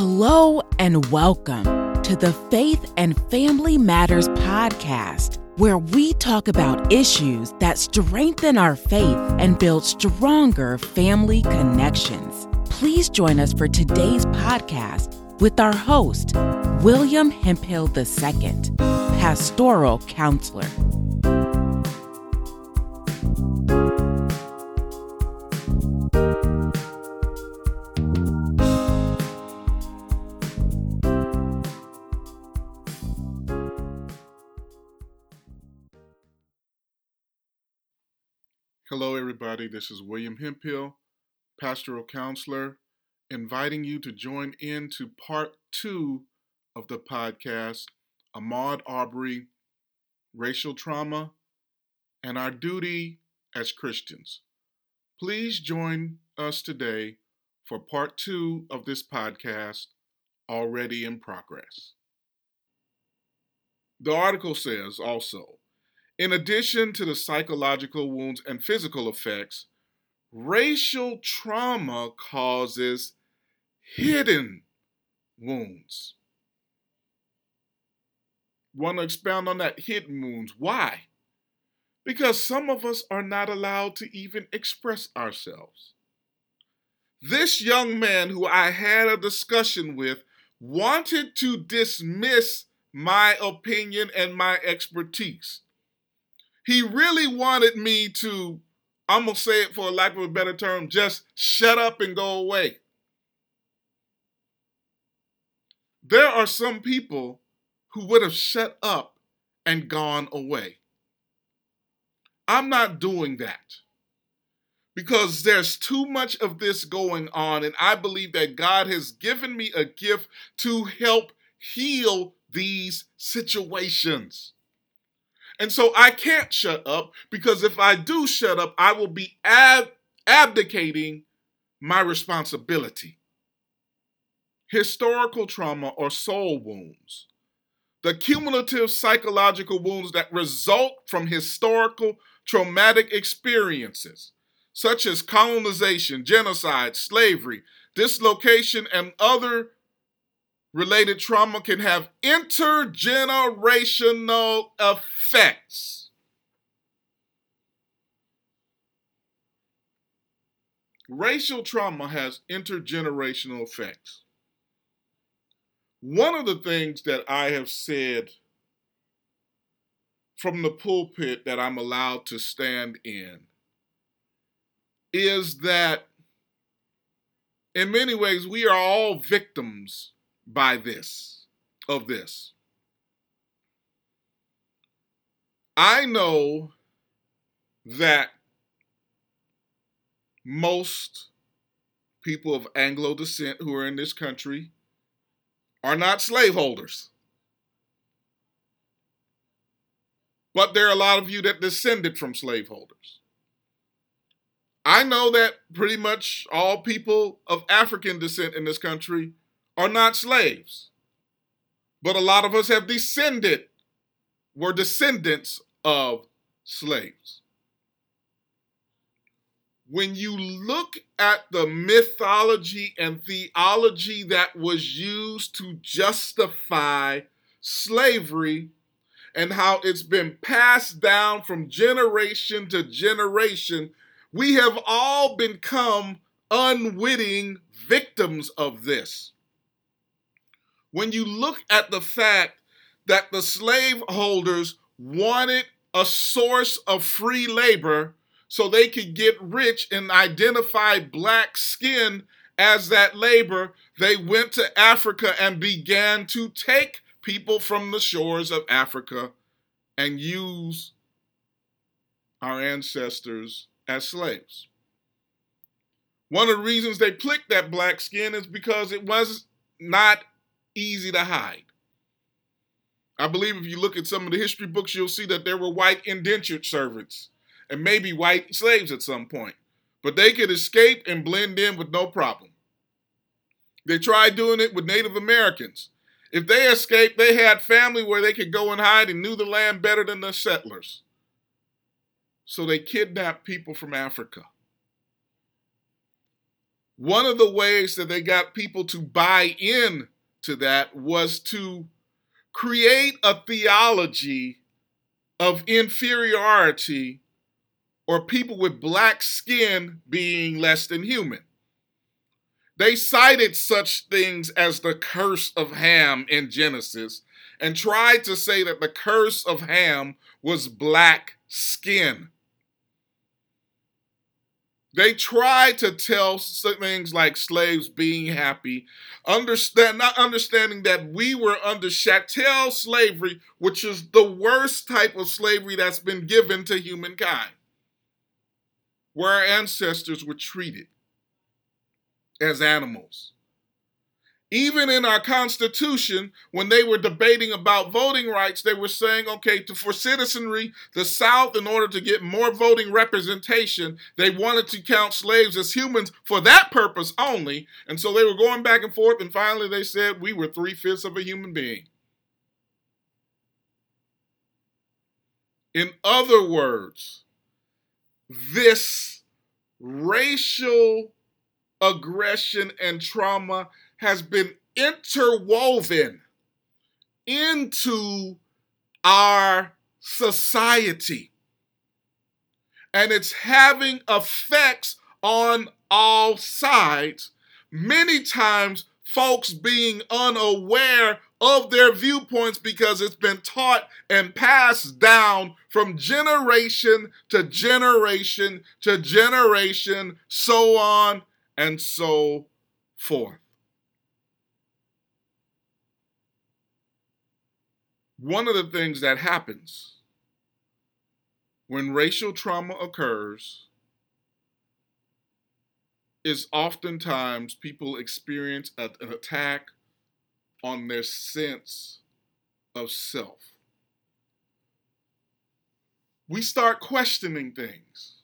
Hello and welcome to the Faith and Family Matters podcast, where we talk about issues that strengthen our faith and build stronger family connections. Please join us for today's podcast with our host, William Hemphill II, pastoral counselor. Everybody. This is William Hemphill, pastoral counselor, inviting you to join in to part two of the podcast Ahmaud Arbery, Racial Trauma, and Our Duty as Christians. Please join us today for part two of this podcast, already in progress. The article says also, in addition to the psychological wounds and physical effects, racial trauma causes hidden wounds. Want to expound on that hidden wounds? Why? Because some of us are not allowed to even express ourselves. This young man who I had a discussion with wanted to dismiss my opinion and my expertise he really wanted me to, I'm going to say it for lack of a better term, just shut up and go away. There are some people who would have shut up and gone away. I'm not doing that because there's too much of this going on, and I believe that God has given me a gift to help heal these situations. And so I can't shut up because if I do shut up, I will be ab- abdicating my responsibility. Historical trauma or soul wounds. The cumulative psychological wounds that result from historical traumatic experiences, such as colonization, genocide, slavery, dislocation, and other related trauma can have intergenerational effects. Racial trauma has intergenerational effects. One of the things that I have said from the pulpit that I'm allowed to stand in is that in many ways we are all victims by this, of this. I know that most people of Anglo descent who are in this country are not slaveholders. But there are a lot of you that descended from slaveholders. I know that pretty much all people of African descent in this country are not slaves. But a lot of us have descended, were descendants of slaves. When you look at the mythology and theology that was used to justify slavery and how it's been passed down from generation to generation, we have all become unwitting victims of this when you look at the fact that the slaveholders wanted a source of free labor so they could get rich and identify black skin as that labor, they went to Africa and began to take people from the shores of Africa and use our ancestors as slaves. One of the reasons they picked that black skin is because it was not easy to hide. I believe if you look at some of the history books, you'll see that there were white indentured servants and maybe white slaves at some point, but they could escape and blend in with no problem. They tried doing it with Native Americans. If they escaped, they had family where they could go and hide and knew the land better than the settlers. So they kidnapped people from Africa. one of the ways that they got people to buy in to that was to create a theology of inferiority or people with black skin being less than human. They cited such things as the curse of Ham in Genesis and tried to say that the curse of Ham was black skin. They tried to tell things like slaves being happy, understand not understanding that we were under chattel slavery, which is the worst type of slavery that's been given to humankind, where our ancestors were treated as animals. Even in our Constitution, when they were debating about voting rights, they were saying, okay, to, for citizenry, the South, in order to get more voting representation, they wanted to count slaves as humans for that purpose only. And so they were going back and forth, and finally they said we were three fifths of a human being. In other words, this racial aggression and trauma has been interwoven into our society. And it's having effects on all sides. Many times, folks being unaware of their viewpoints because it's been taught and passed down from generation to generation to generation, so on and so forth. One of the things that happens when racial trauma occurs is oftentimes people experience a, an attack on their sense of self. We start questioning things.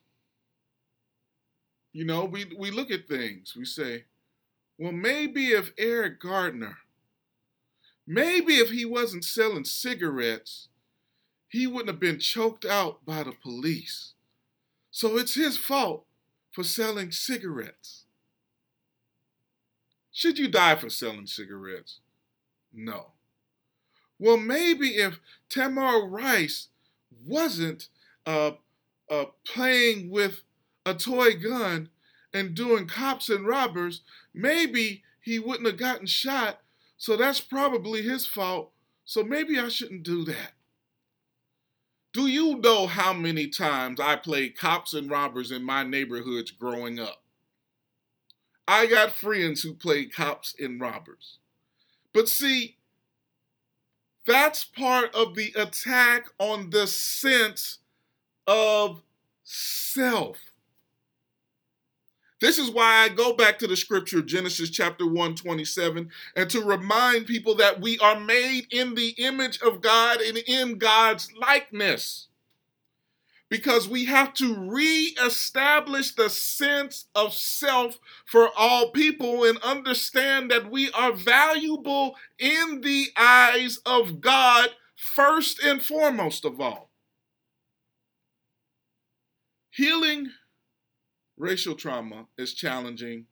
You know, we, we look at things, we say, well, maybe if Eric Gardner Maybe if he wasn't selling cigarettes, he wouldn't have been choked out by the police. So it's his fault for selling cigarettes. Should you die for selling cigarettes? No. Well, maybe if Tamir Rice wasn't uh, uh, playing with a toy gun and doing cops and robbers, maybe he wouldn't have gotten shot so that's probably his fault. So maybe I shouldn't do that. Do you know how many times I played cops and robbers in my neighborhoods growing up? I got friends who played cops and robbers. But see, that's part of the attack on the sense of self. This is why I go back to the scripture, Genesis chapter 1, 27, and to remind people that we are made in the image of God and in God's likeness. Because we have to reestablish the sense of self for all people and understand that we are valuable in the eyes of God, first and foremost of all. Healing racial trauma is challenging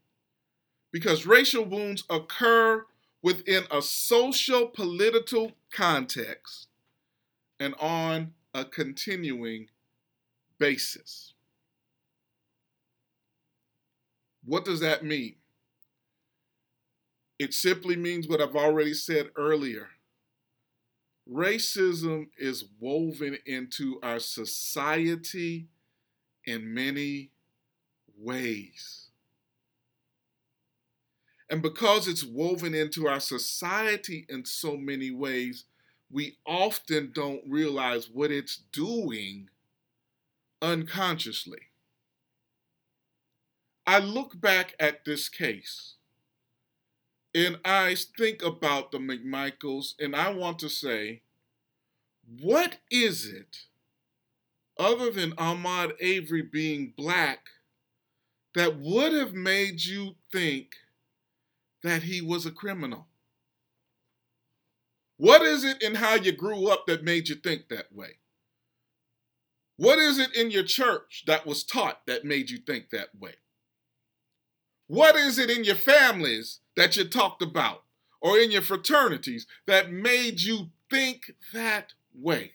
because racial wounds occur within a social political context and on a continuing basis. What does that mean? It simply means what I've already said earlier. Racism is woven into our society in many ways. And because it's woven into our society in so many ways, we often don't realize what it's doing unconsciously. I look back at this case and I think about the McMichaels and I want to say, what is it other than Ahmaud Arbery being black that would have made you think that he was a criminal? What is it in how you grew up that made you think that way? What is it in your church that was taught that made you think that way? What is it in your families that you talked about or in your fraternities that made you think that way?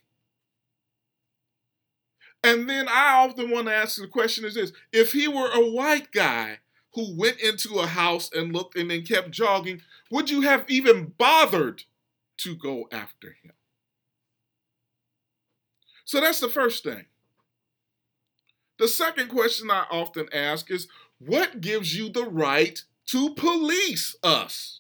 And then I often want to ask the question is this if he were a white guy who went into a house and looked and then kept jogging, would you have even bothered to go after him? So that's the first thing. The second question I often ask is what gives you the right to police us?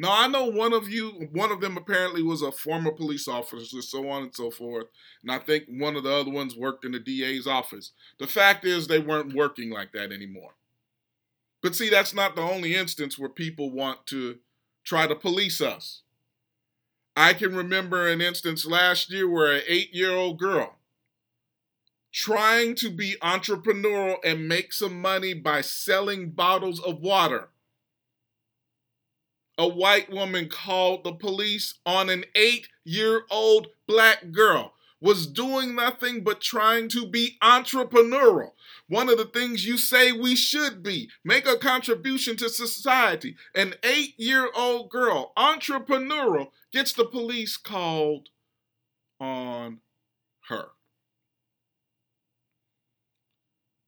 Now, I know one of you, one of them apparently was a former police officer, so on and so forth. And I think one of the other ones worked in the DA's office. The fact is, they weren't working like that anymore. But see, that's not the only instance where people want to try to police us. I can remember an instance last year where an eight year old girl trying to be entrepreneurial and make some money by selling bottles of water. A white woman called the police on an eight year old black girl, was doing nothing but trying to be entrepreneurial. One of the things you say we should be make a contribution to society. An eight year old girl, entrepreneurial, gets the police called on her.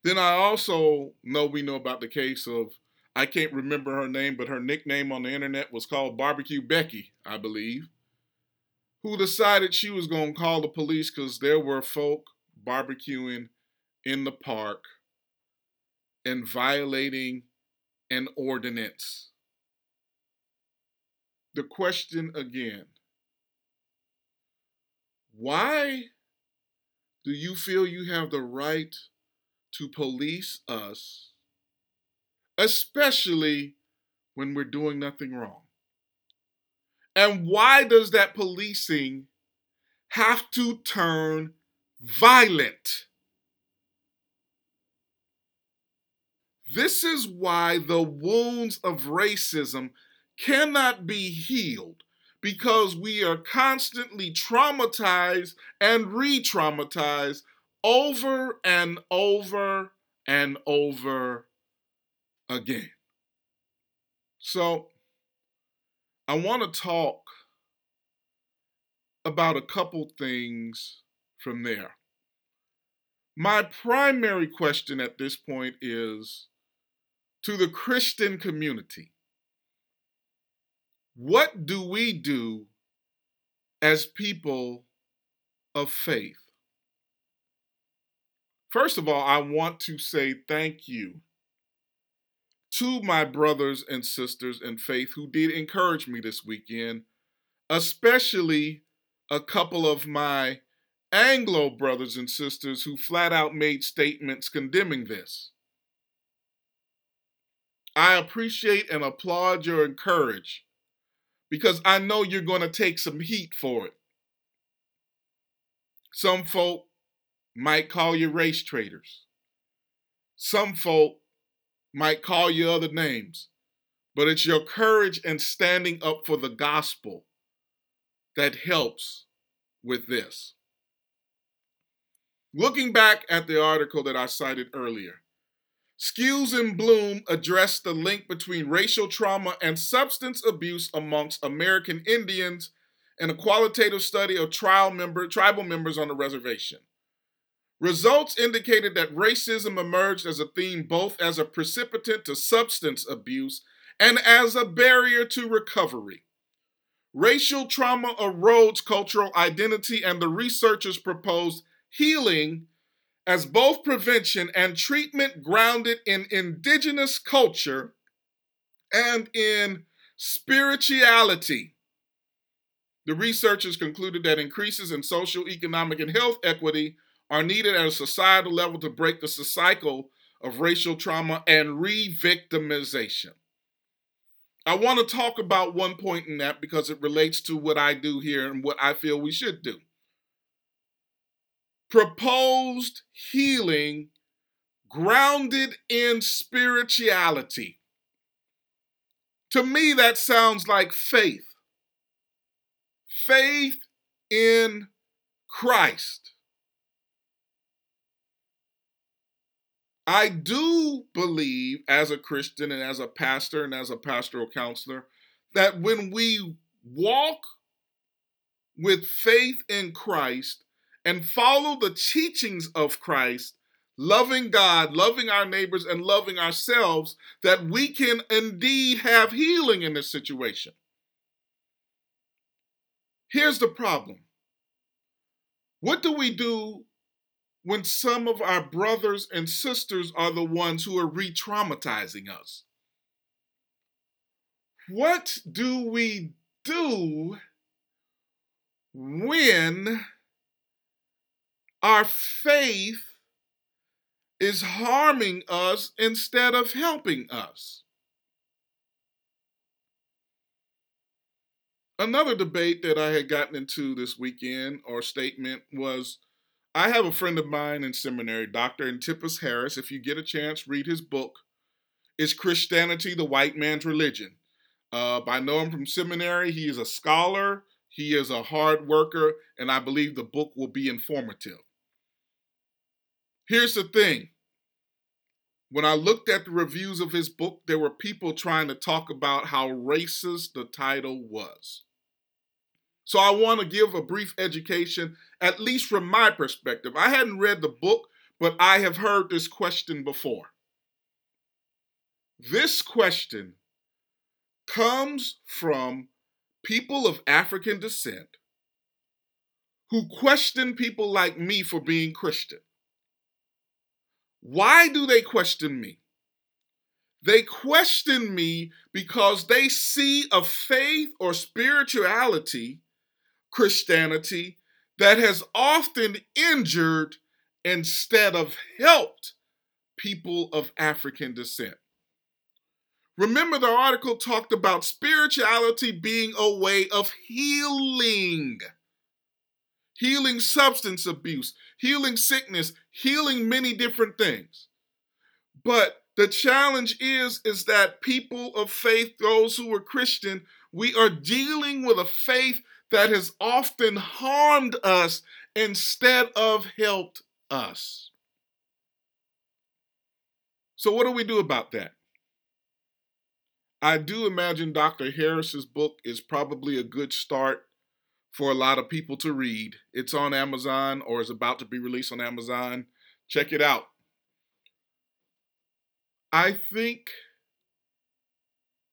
Then I also know we know about the case of, I can't remember her name, but her nickname on the internet was called Barbecue Becky, I believe, who decided she was going to call the police because there were folk barbecuing in the park and violating an ordinance. The question again why do you feel you have the right to police us, especially when we're doing nothing wrong? And why does that policing have to turn violent? This is why the wounds of racism cannot be healed because we are constantly traumatized and re traumatized over and over and over again. So, I want to talk about a couple things from there. My primary question at this point is to the Christian community What do we do as people of faith? First of all, I want to say thank you to my brothers and sisters in faith who did encourage me this weekend, especially a couple of my Anglo brothers and sisters who flat out made statements condemning this. I appreciate and applaud your encourage because I know you're going to take some heat for it. Some folk might call you race traitors. Some folk might call you other names, but it's your courage and standing up for the gospel that helps with this. Looking back at the article that I cited earlier, Skewes and Blume addressed the link between racial trauma and substance abuse amongst American Indians in a qualitative study of member, tribal members on the reservation. Results indicated that racism emerged as a theme both as a precipitant to substance abuse and as a barrier to recovery. Racial trauma erodes cultural identity, and the researchers proposed healing as both prevention and treatment grounded in indigenous culture and in spirituality. The researchers concluded that increases in social, economic, and health equity are needed at a societal level to break the cycle of racial trauma and re victimization. I want to talk about one point in that because it relates to what I do here and what I feel we should do. Proposed healing grounded in spirituality. To me, that sounds like faith. Faith in Christ. I do believe, as a Christian and as a pastor and as a pastoral counselor, that when we walk with faith in Christ and follow the teachings of Christ, loving God, loving our neighbors, and loving ourselves, that we can indeed have healing in this situation. Here's the problem what do we do when some of our brothers and sisters are the ones who are re traumatizing us? What do we do when our faith is harming us instead of helping us? Another debate that I had gotten into this weekend or statement was I have a friend of mine in seminary, Dr. Antipas Harris. If you get a chance, read his book. Is Christianity the White Man's Religion? Uh, I know him from seminary. He is a scholar, he is a hard worker, and I believe the book will be informative. Here's the thing when I looked at the reviews of his book, there were people trying to talk about how racist the title was. So I want to give a brief education, at least from my perspective. I hadn't read the book, but I have heard this question before. This question comes from people of African descent who question people like me for being Christian. Why do they question me? They question me because they see a faith or spirituality Christianity that has often injured instead of helped people of African descent. Remember, the article talked about spirituality being a way of healing, healing substance abuse, healing sickness, healing many different things. But the challenge is is that people of faith, those who are Christian, we are dealing with a faith that has often harmed us instead of helped us. So, what do we do about that? I do imagine Dr. Harris's book is probably a good start for a lot of people to read. It's on Amazon or is about to be released on Amazon. Check it out. I think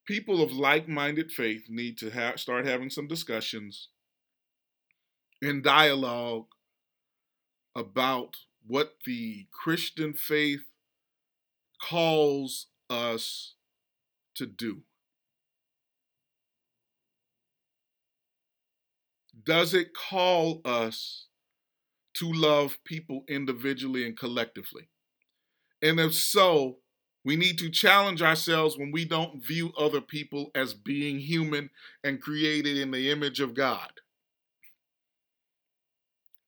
people of like-minded faith need to ha- start having some discussions and dialogue about what the Christian faith calls us to do. Does it call us to love people individually and collectively? And if so, we need to challenge ourselves when we don't view other people as being human and created in the image of God.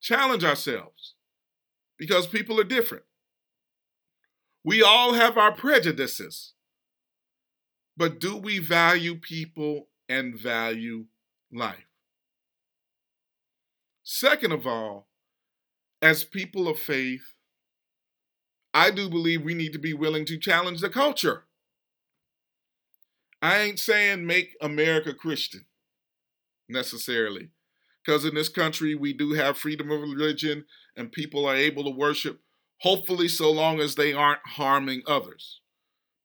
Challenge ourselves because people are different. We all have our prejudices, but do we value people and value life? Second of all, as people of faith, I do believe we need to be willing to challenge the culture. I ain't saying make America Christian necessarily, because in this country we do have freedom of religion and people are able to worship, hopefully, so long as they aren't harming others.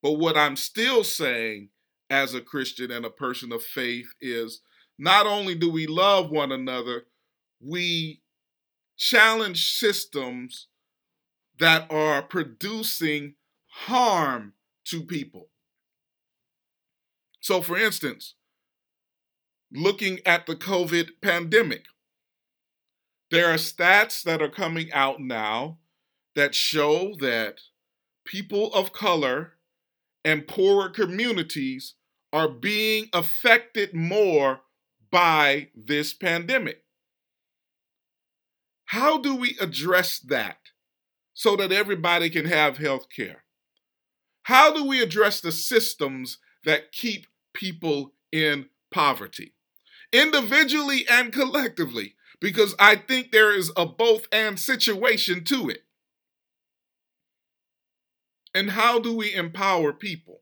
But what I'm still saying as a Christian and a person of faith is not only do we love one another, we challenge systems that are producing harm to people. So, for instance, looking at the COVID pandemic, there are stats that are coming out now that show that people of color and poorer communities are being affected more by this pandemic. How do we address that? So that everybody can have health care? How do we address the systems that keep people in poverty? Individually and collectively, because I think there is a both and situation to it. And how do we empower people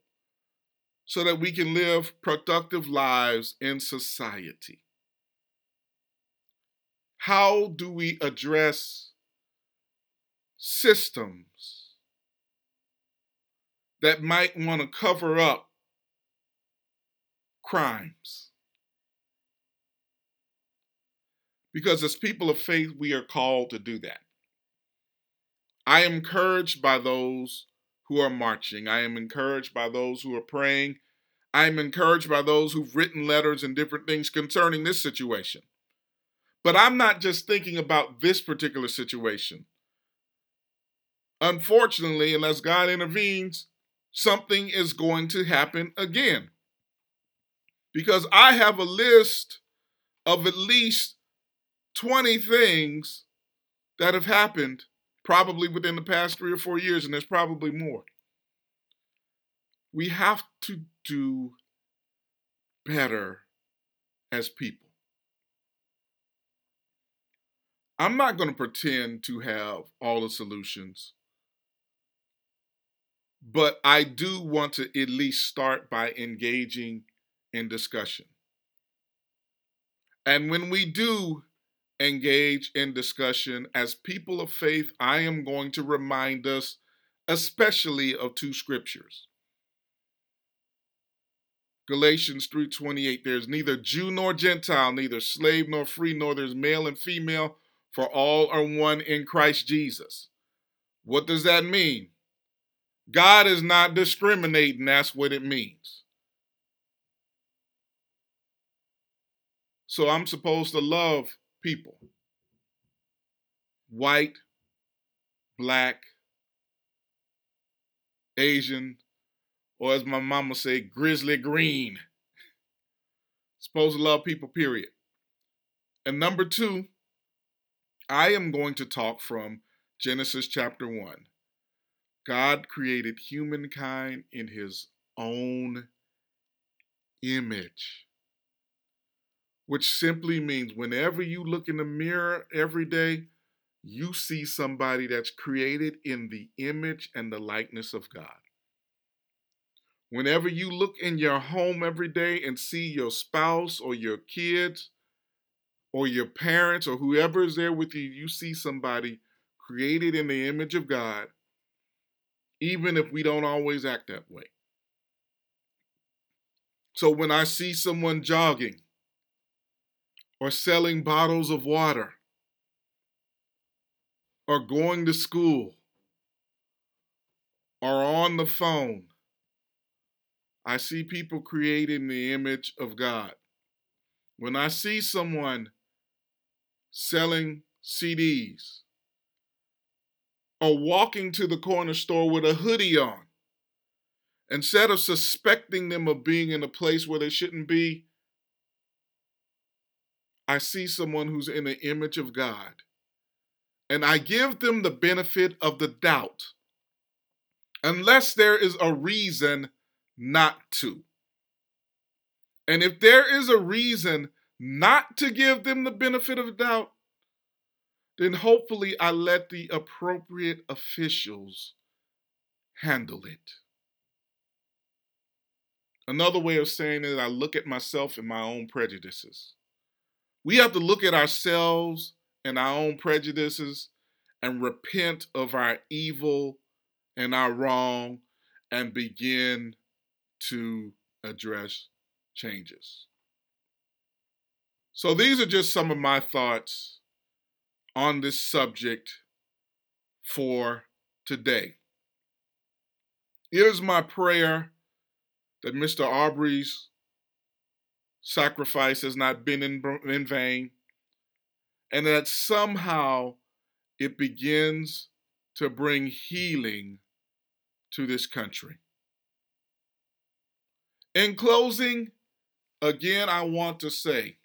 so that we can live productive lives in society? How do we address systems that might want to cover up crimes? Because as people of faith, we are called to do that. I am encouraged by those who are marching. I am encouraged by those who are praying. I am encouraged by those who've written letters and different things concerning this situation. But I'm not just thinking about this particular situation. Unfortunately, unless God intervenes, something is going to happen again. Because I have a list of at least 20 things that have happened probably within the past three or four years, and there's probably more. We have to do better as people. I'm not going to pretend to have all the solutions, but I do want to at least start by engaging in discussion. And when we do engage in discussion. As people of faith, I am going to remind us, especially of two scriptures. Galatians 3:28 There's neither Jew nor Gentile, neither slave nor free, nor there's male and female, for all are one in Christ Jesus. What does that mean? God is not discriminating, that's what it means. So I'm supposed to love people white, black, Asian, or as my mama say, grizzly green. Supposed to love people, period. And number two, I am going to talk from Genesis chapter 1. God created humankind in his own image which simply means whenever you look in the mirror every day, you see somebody that's created in the image and the likeness of God. Whenever you look in your home every day and see your spouse or your kids or your parents or whoever is there with you, you see somebody created in the image of God, even if we don't always act that way. So when I see someone jogging, or selling bottles of water or going to school or on the phone. I see people creating the image of God. When I see someone selling CDs or walking to the corner store with a hoodie on, instead of suspecting them of being in a place where they shouldn't be, I see someone who's in the image of God, and I give them the benefit of the doubt, unless there is a reason not to. And if there is a reason not to give them the benefit of doubt, then hopefully I let the appropriate officials handle it. Another way of saying it, I look at myself and my own prejudices. We have to look at ourselves and our own prejudices and repent of our evil and our wrong and begin to address changes. So, these are just some of my thoughts on this subject for today. Here's my prayer that Mr. Aubrey's sacrifice has not been in, in vain, and that somehow it begins to bring healing to this country. In closing, again, I want to say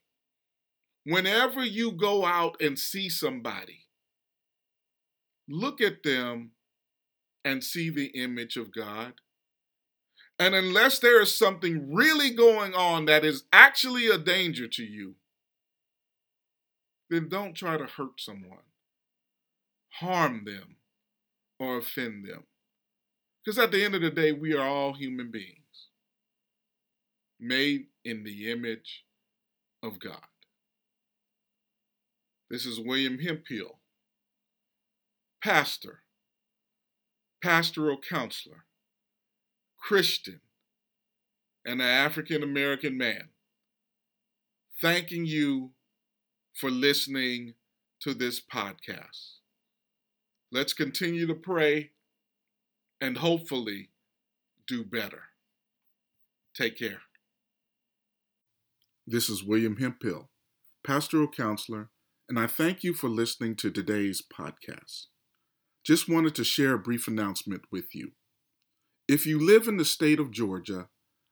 whenever you go out and see somebody, look at them and see the image of God. And unless there is something really going on that is actually a danger to you, then don't try to hurt someone, harm them, or offend them. Because at the end of the day, we are all human beings made in the image of God. This is William Hemphill, pastor, pastoral counselor, Christian, and an African American man, thanking you for listening to this podcast. Let's continue to pray and hopefully do better. Take care. This is William Hemphill, pastoral counselor, and I thank you for listening to today's podcast. Just wanted to share a brief announcement with you. If you live in the state of Georgia,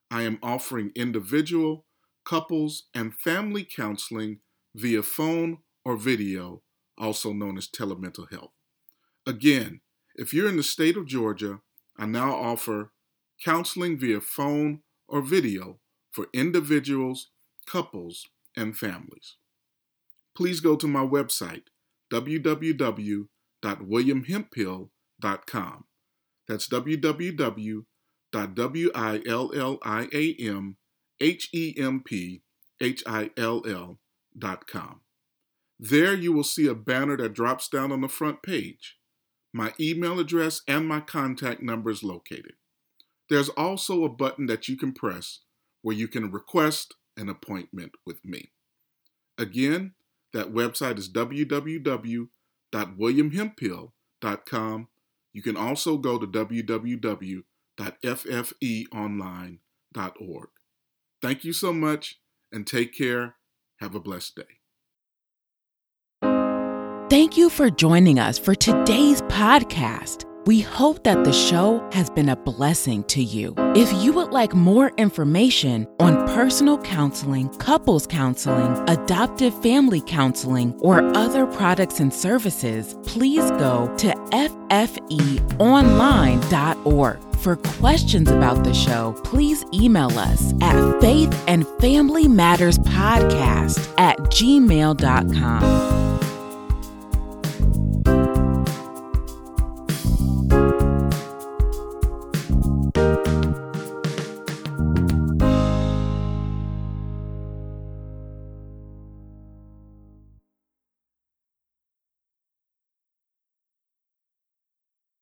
I am offering individual, couples, and family counseling via phone or video, also known as telemental health. Again, if you're in the state of Georgia, I now offer counseling via phone or video for individuals, couples, and families. Please go to my website, www.williamhemphill.com. That's www.williamhemphill.com. There you will see a banner that drops down on the front page. My email address and my contact number is located. There's also a button that you can press where you can request an appointment with me. Again, that website is www.williamhemphill.com. You can also go to www.ffeonline.org. Thank you so much and take care. Have a blessed day. Thank you for joining us for today's podcast. We hope that the show has been a blessing to you. If you would like more information on personal counseling, couples counseling, adoptive family counseling, or other products and services, please go to ffeonline.org. For questions about the show, please email us at faith and family matters podcast at gmail.com.